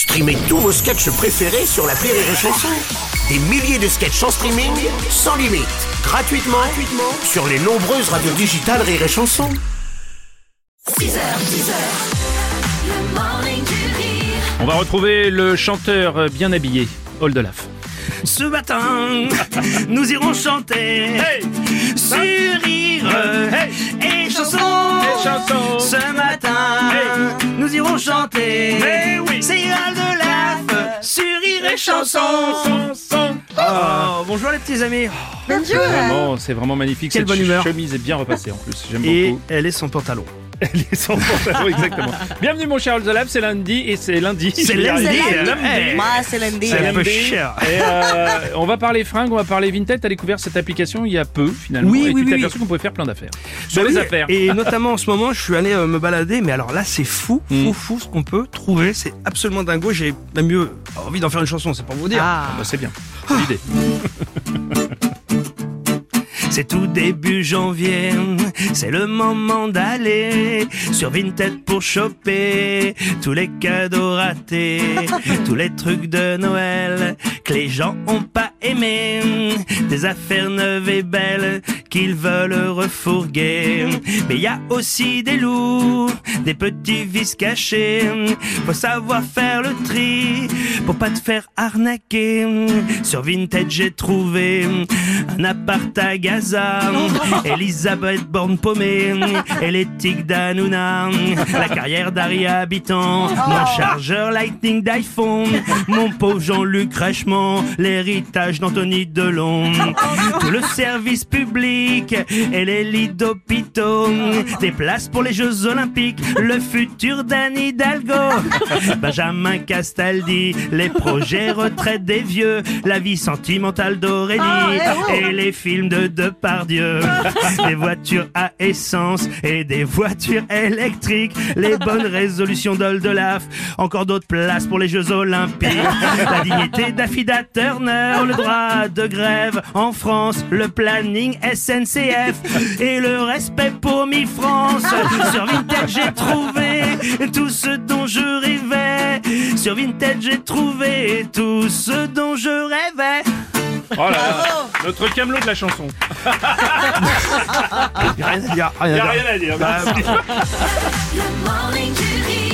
Streamez tous vos sketchs préférés sur la Rire et Chanson. Des milliers de sketchs en streaming, sans limite, gratuitement, gratuitement sur les nombreuses radios digitales Rire et Chanson. 6h, 10h, le morning du rire. On va retrouver le chanteur bien habillé, Oldelaf. Ce matin, nous irons chanter nous irons chanter. C'est Al de Laf sur rire et chanson. Oh, bonjour les petits amis. Vraiment, c'est vraiment magnifique. Quelle Cette bonne humeur. chemise est bien repassée en plus. J'aime Et beaucoup. elle est sans pantalon. Elle est sans pantalon, exactement. Bienvenue mon cher Oldelaf, c'est lundi et c'est lundi. C'est lundi. eh, Moi, c'est lundi. C'est un peu lundi. cher. Et euh, on va parler fringues, on va parler Vinted. T'as découvert cette application il y a peu finalement. Oui, et oui, tu t'es oui, aperçu qu'on pouvait faire plein d'affaires. Sur Bah les oui, affaires. Et notamment en ce moment, je suis allé euh, me balader, mais alors là, c'est fou, fou, Mm. fou ce qu'on peut trouver. C'est absolument dingo. J'ai même mieux envie d'en faire une chanson, c'est pour vous dire. Ah, bah, c'est bien. C'est l'idée. C'est tout début janvier, c'est le moment d'aller sur Vinted pour choper tous les cadeaux ratés, tous les trucs de Noël que les gens ont pas aimé, des affaires neuves et belles qu'ils veulent refourguer. Mais il y a aussi des loups, des petits vices cachés, faut savoir faire le tri pour pas te faire arnaquer. Sur Vinted j'ai trouvé un appart à Gaza, Elisabeth Borne paumée, et tics d'Anouna, la carrière d'Aria Habitant, mon chargeur Lightning d'iPhone, mon pauvre Jean-Luc Rechement, l'héritage d'Anthony Delon, tout le service public et les lits d'hôpitaux, des places pour les Jeux Olympiques, le futur d'Anne Hidalgo, Benjamin Castaldi, les projets retraite des vieux, la vie sentimentale d'Aurélie. Et les films de Depardieu, des voitures à essence et des voitures électriques, les bonnes résolutions d'Oldelaf, encore d'autres places pour les Jeux Olympiques, la dignité d'Affida Turner, le droit de grève en France, le planning SNCF et le respect pour Mi France. Sur Vinted j'ai trouvé tout ce dont je rêvais. Sur Vinted j'ai trouvé tout ce dont je rêvais. Oh là là, notre camelot de la chanson. Y a rien à dire, rien à a dire. rien à dire. Bah, Le morning du